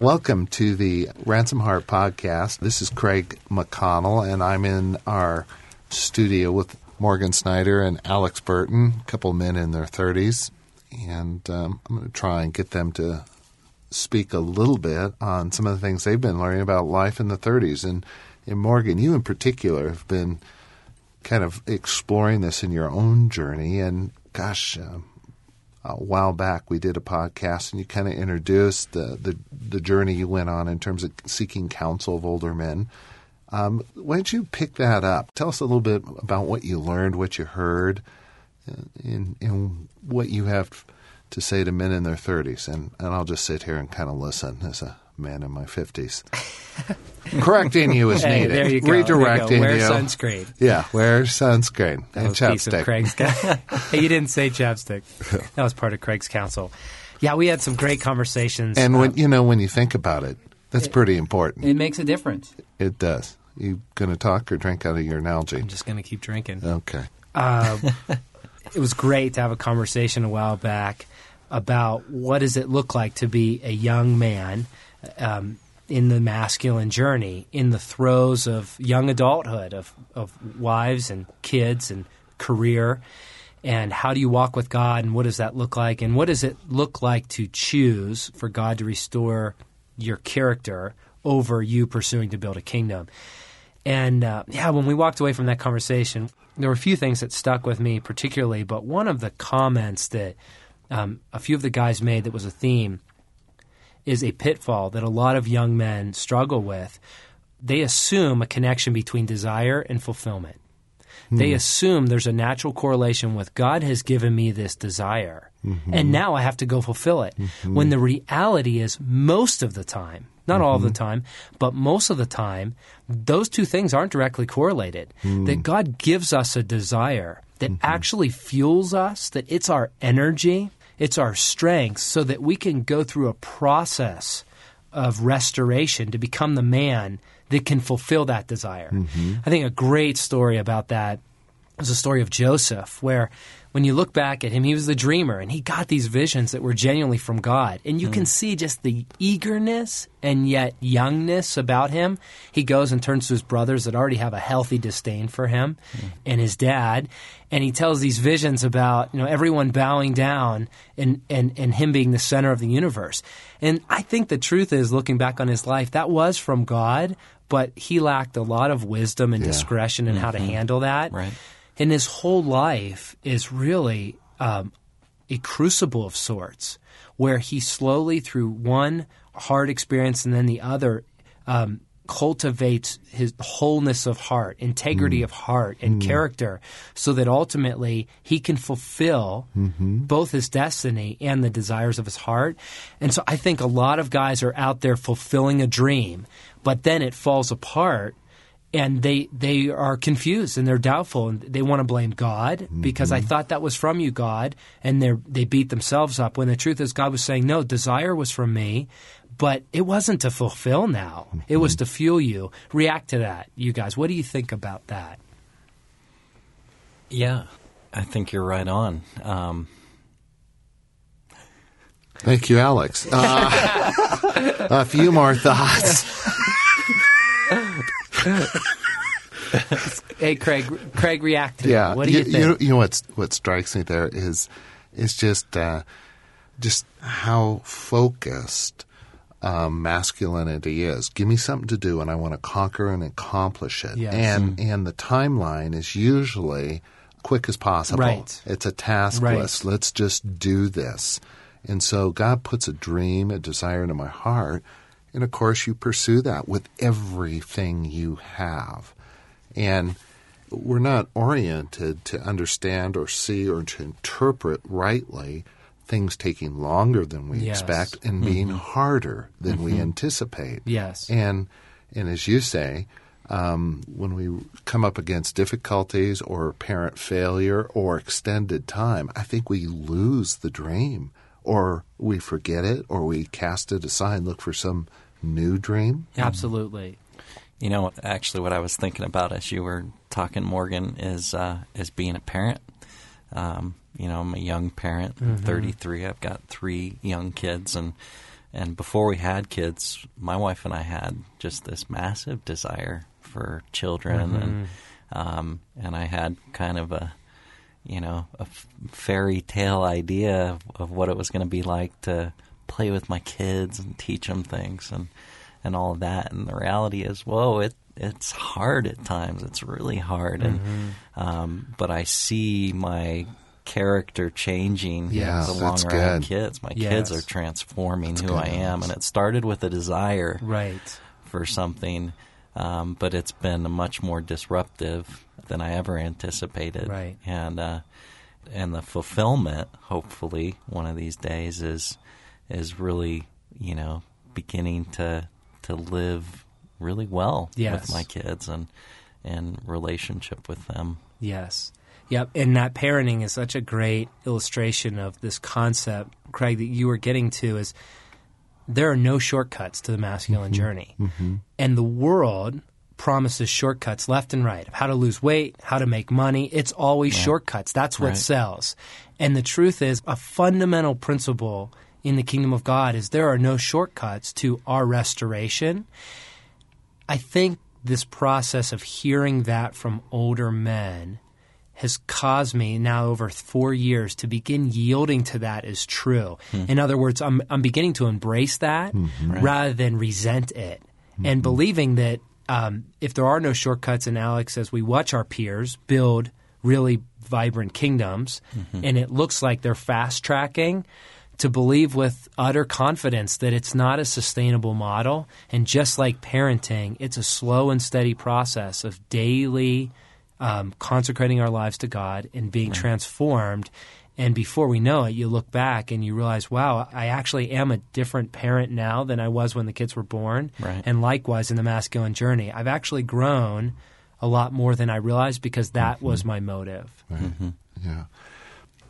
Welcome to the Ransomed Heart podcast. This is Craig McConnell, and I'm in our studio with Morgan Snyder and Alex Burton, a couple men in their 30s. And um, I'm going to try and get them to speak a little bit on some of the things they've been learning about life in the 30s. And, and Morgan, you in particular have been kind of exploring this in your own journey. And gosh, uh, a while back we did a podcast and you kind of introduced the, the, the journey you went on in terms of seeking counsel of older men. Um, why don't you pick that up? Tell us a little bit about what you learned, what you heard, and, and what you have to say to men in their 30s. And, and I'll just sit here and kind of listen as a man in my 50s. Correcting you is Hey, needed. there you go. Redirecting you go. Wear you. sunscreen. Yeah, wear sunscreen That and was a piece of chapstick. Craig's. hey, you didn't say chapstick. That was part of Craig's counsel. Yeah, we had some great conversations. And Uh, when you know when you think about it, that's pretty important. It makes a difference. It does. You going to talk or drink out of your analogy? I'm just going to keep drinking. Okay. Uh, it was great to have a conversation a while back about what does it look like to be a young man um, in the masculine journey, in the throes of young adulthood, of, of wives and kids and career, and how do you walk with God, and what does that look like, and what does it look like to choose for God to restore your character over you pursuing to build a kingdom. And uh, yeah, when we walked away from that conversation, there were a few things that stuck with me particularly, but one of the comments that um, a few of the guys made that was a theme is a pitfall that a lot of young men struggle with. They assume a connection between desire and fulfillment. They hmm. assume there's a natural correlation with God has given me this desire, mm-hmm. and now I have to go fulfill it. Mm-hmm. When the reality is, most of the time, not all of the mm-hmm. time, but most of the time, those two things aren't directly correlated. Mm. That God gives us a desire that actually fuels us, that it's our energy, it's our strength, so that we can go through a process of restoration to become the man that can fulfill that desire. Mm-hmm. I think a great story about that is the story of Joseph, where when you look back at him, he was the dreamer and he got these visions that were genuinely from God. And you can mm. see just the eagerness and yet youngness about him. He goes and turns to his brothers that already have a healthy disdain for him mm. and his dad. And he tells these visions about, you know, everyone bowing down and, and, and him being the center of the universe. And I think the truth is, looking back on his life, that was from God, but he lacked a lot of wisdom and Yeah. discretion in how to mm-hmm. handle that. Right. And his whole life is really um, a crucible of sorts, where he slowly, through one hard experience and then the other, um, cultivates his wholeness of heart, integrity of heart, and character, so that ultimately he can fulfill both his destiny and the desires of his heart. And so I think a lot of guys are out there fulfilling a dream, but then it falls apart and they they are confused and they're doubtful and they want to blame God because I thought that was from you, God, and they they beat themselves up when the truth is God was saying, no, desire was from me, but it wasn't to fulfill now. It was to fuel you. React to that, you guys. What do you think about that? Yeah, I think you're right on. Um, Thank you, Alex. Uh, a few more thoughts. Hey, Craig. Craig, react to yeah. What do you, think? know, you know what's what strikes me there is is just uh, just how focused um, masculinity is. Give me something to do, and I want to conquer and accomplish it. Yes. And and the timeline is usually quick as possible. Right. It's a task Right. list. Let's just do this. And so God puts a dream, a desire into my heart, and of course you pursue that with everything you have. And we're not oriented to understand or see or to interpret rightly things taking longer than we Yes. expect and being harder than we anticipate. Yes. And and as you say, um, when we come up against difficulties or apparent failure or extended time, I think we lose the dream or we forget it or we cast it aside and look for some new dream. Absolutely. you know, actually, what I was thinking about as you were talking, Morgan, is uh, is being a parent. Um, you know, I'm a young parent, 33. I've got three young kids, and and before we had kids, my wife and I had just this massive desire for children, and um, and I had kind of a you know a fairy tale idea of, of what it was going to be like to play with my kids and teach them things and and all of that. And the reality is, whoa, it it's hard at times. It's really hard, and um, but I see my character changing Yeah, the that's longer I have kids. My Yes. kids are transforming who good, I am, and it started with a desire Right. for something, um, but it's been much more disruptive than I ever anticipated. Right. And uh, and the fulfillment, hopefully, one of these days is is really you know beginning to to live really well Yes. with my kids and and relationship with them. Yes. Yep. And that parenting is such a great illustration of this concept, Craig, that you were getting to is there are no shortcuts to the masculine mm-hmm. journey. Mm-hmm. And the world promises shortcuts left and right of how to lose weight, how to make money. It's always shortcuts. That's what Right. sells. And the truth is, a fundamental principle in the kingdom of God is there are no shortcuts to our restoration. I think this process of hearing that from older men has caused me now over four years to begin yielding to that as true. Hmm. In other words, I'm, I'm beginning to embrace that hmm. rather than resent it. And hmm. believing that um, if there are no shortcuts, and Alex, as we watch our peers build really vibrant kingdoms and it looks like they're fast tracking, to believe with utter confidence that it's not a sustainable model. And just like parenting, it's a slow and steady process of daily um, consecrating our lives to God and being transformed. And before we know it, you look back and you realize, wow, I actually am a different parent now than I was when the kids were born. Right. And likewise in the masculine journey, I've actually grown a lot more than I realized because that was my motive. Yeah.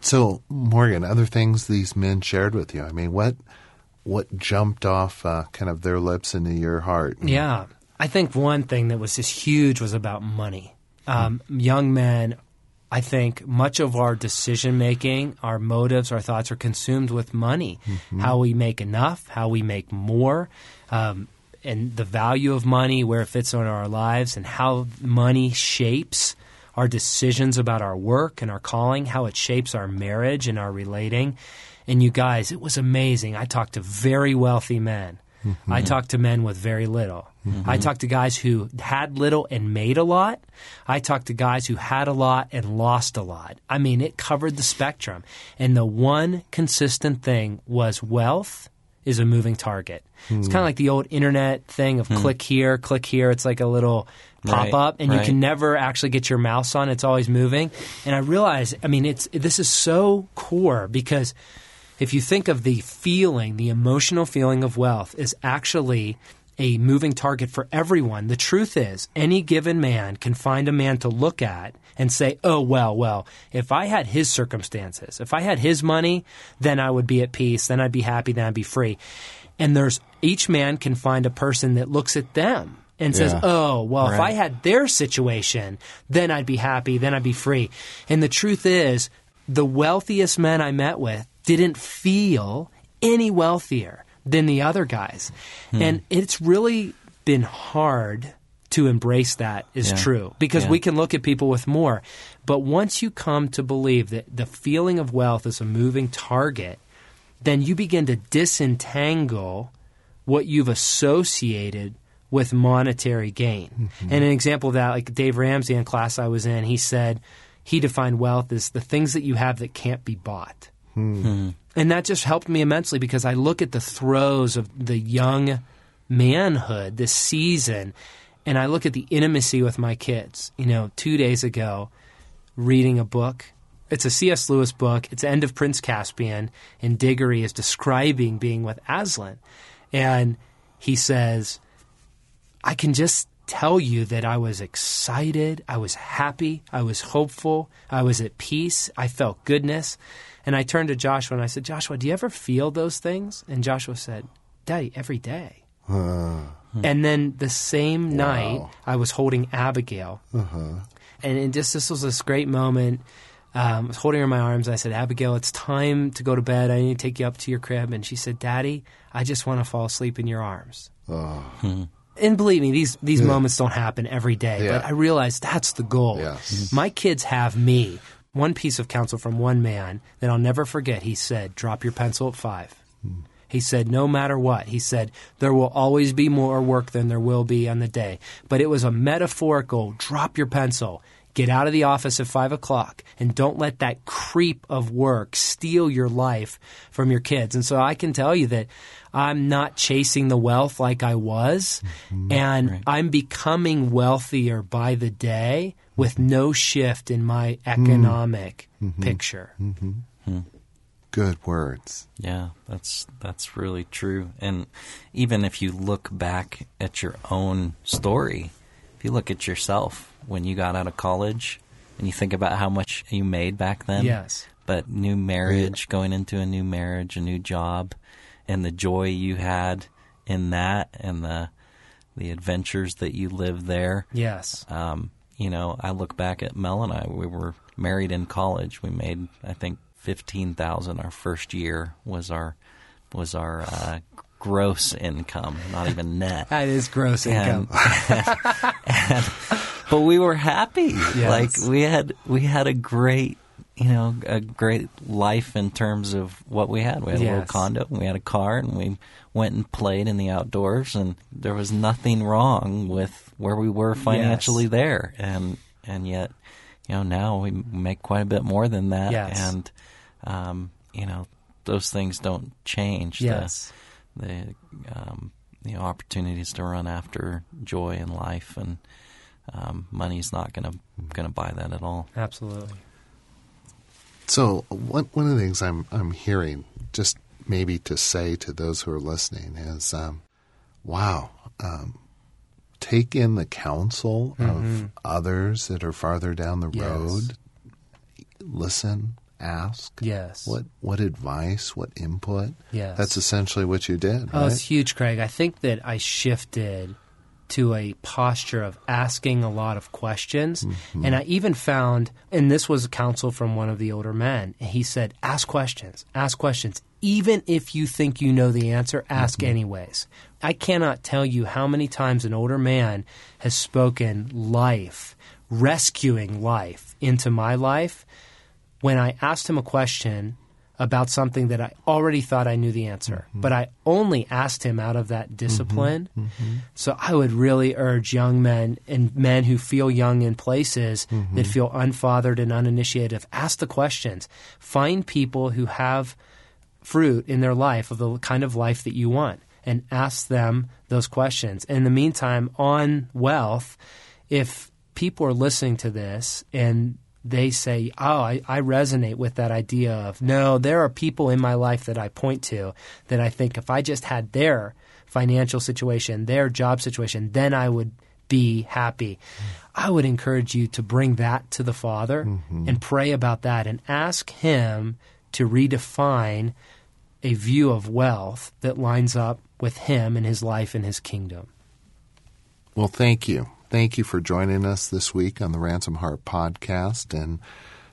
So, Morgan, other things these men shared with you. I mean, what what jumped off uh, kind of their lips into your heart? Yeah. I think one thing that was just huge was about money. Um, Young men, I think much of our decision making, our motives, our thoughts are consumed with money. How we make enough, how we make more, um, and the value of money, where it fits in our lives, and how money shapes our decisions about our work and our calling, how it shapes our marriage and our relating. And you guys, it was amazing. I talked to very wealthy men. Mm-hmm. I talked to men with very little. Mm-hmm. I talked to guys who had little and made a lot. I talked to guys who had a lot and lost a lot. I mean, it covered the spectrum. And the one consistent thing was wealth is a moving target. It's hmm. kind of like the old internet thing of hmm. click here, click here. It's like a little pop Right, up, and you can never actually get your mouse on. It's always moving. And I realize, I mean, it's this is so core because if you think of the feeling, the emotional feeling of wealth is actually a moving target for everyone. The truth is, any given man can find a man to look at and say, oh, well, well, if I had his circumstances, if I had his money, then I would be at peace, then I'd be happy, then I'd be free. And there's each man can find a person that looks at them and says, Yeah. oh, well, if I had their situation, then I'd be happy, then I'd be free. And the truth is, the wealthiest men I met with didn't feel any wealthier than the other guys. Hmm. And it's really been hard to embrace that is Yeah. true because Yeah. we can look at people with more. But once you come to believe that the feeling of wealth is a moving target, then you begin to disentangle what you've associated with monetary gain. Mm-hmm. And an example of that, like Dave Ramsey in class I was in, he said he defined wealth as the things that you have that can't be bought. Hmm. Hmm. And that just helped me immensely because I look at the throes of the young manhood, this season, and I look at the intimacy with my kids. You know, two days ago, reading a book. It's a C.S. Lewis book. It's End of Prince Caspian, and Diggory is describing being with Aslan. And he says, I can just tell you that I was excited, I was happy, I was hopeful, I was at peace, I felt goodness. And I turned to Joshua and I said, Joshua, do you ever feel those things? And Joshua said, Daddy, every day. And then the same night, I was holding Abigail. And it just this was this great moment um, I was holding her in my arms. I said, Abigail, it's time to go to bed. I need to take you up to your crib. And she said, Daddy, I just want to fall asleep in your arms. Oh, And believe me, these these moments don't happen every day. Yeah. But I realize that's the goal. Yes. Mm-hmm. My kids have me. One piece of counsel from one man that I'll never forget. He said, "Drop your pencil at five. Hmm. He said, "No matter what," he said, "there will always be more work than there will be on the day." But it was a metaphorical. Drop your pencil. Get out of the office at five o'clock and don't let that creep of work steal your life from your kids. And so I can tell you that I'm not chasing the wealth like I was, mm-hmm. and I'm becoming wealthier by the day with mm-hmm. no shift in my economic mm-hmm. picture. Hmm. good words. Yeah, that's that's really true. And even if you look back at your own story, if you look at yourself when you got out of college and you think about how much you made back then. Yes. But new marriage, going into a new marriage, a new job, and the joy you had in that and the the adventures that you lived there. Yes. Um, you know, I look back at Mel and I. We were married in college. We made, I think, fifteen thousand. Our first year was our was our uh, gross income, not even net. That is gross income. And, and- but we were happy. Like we had we had a great you know a great life in terms of what we had. We had a little condo, and we had a car, and we went and played in the outdoors, and there was nothing wrong with where we were financially Yes. there, and and yet you know now we make quite a bit more than that, Yes. and um, you know those things don't change. The- Yes. the um, you know opportunities to run after joy in life, and um, money's not going to going to buy that at all. Absolutely. So one one of the things I'm I'm hearing, just maybe to say to those who are listening, is, um, wow, um, take in the counsel of others that are farther down the Mm-hmm. Yes. road. Listen, ask. Yes. What what advice? What input? Yes. That's essentially what you did, Oh, right? it's huge, Craig. I think that I shifted to a posture of asking a lot of questions. Mm-hmm. And I even found, and this was counsel from one of the older men, he said, ask questions, ask questions. Even if you think you know the answer, ask mm-hmm. anyways. I cannot tell you how many times an older man has spoken life, rescuing life into my life when I asked him a question about something that I already thought I knew the answer, mm-hmm. but I only asked him out of that mm-hmm. discipline. Mm-hmm. So I would really urge young men and men who feel young in places that feel unfathered and uninitiated, ask the questions. Find people who have fruit in their life of the kind of life that you want and ask them those questions. In the meantime, on wealth, if people are listening to this and they say, Oh, I, I resonate with that idea of no, there are people in my life that I point to that I think if I just had their financial situation, their job situation, then I would be happy. I would encourage you to bring that to the Father mm-hmm. and pray about that and ask Him to redefine a view of wealth that lines up with Him and His life and His kingdom. Well, thank you. Thank you for joining us this week on the Ransomed Heart podcast. And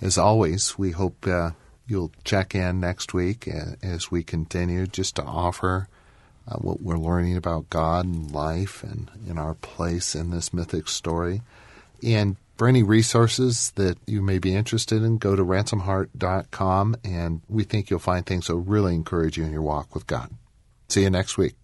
as always, we hope uh, you'll check in next week uh, as we continue just to offer uh, what we're learning about God and life and in our place in this mythic story. And for any resources that you may be interested in, go to ransomedheart.com and we think you'll find things that will really encourage you in your walk with God. See you next week.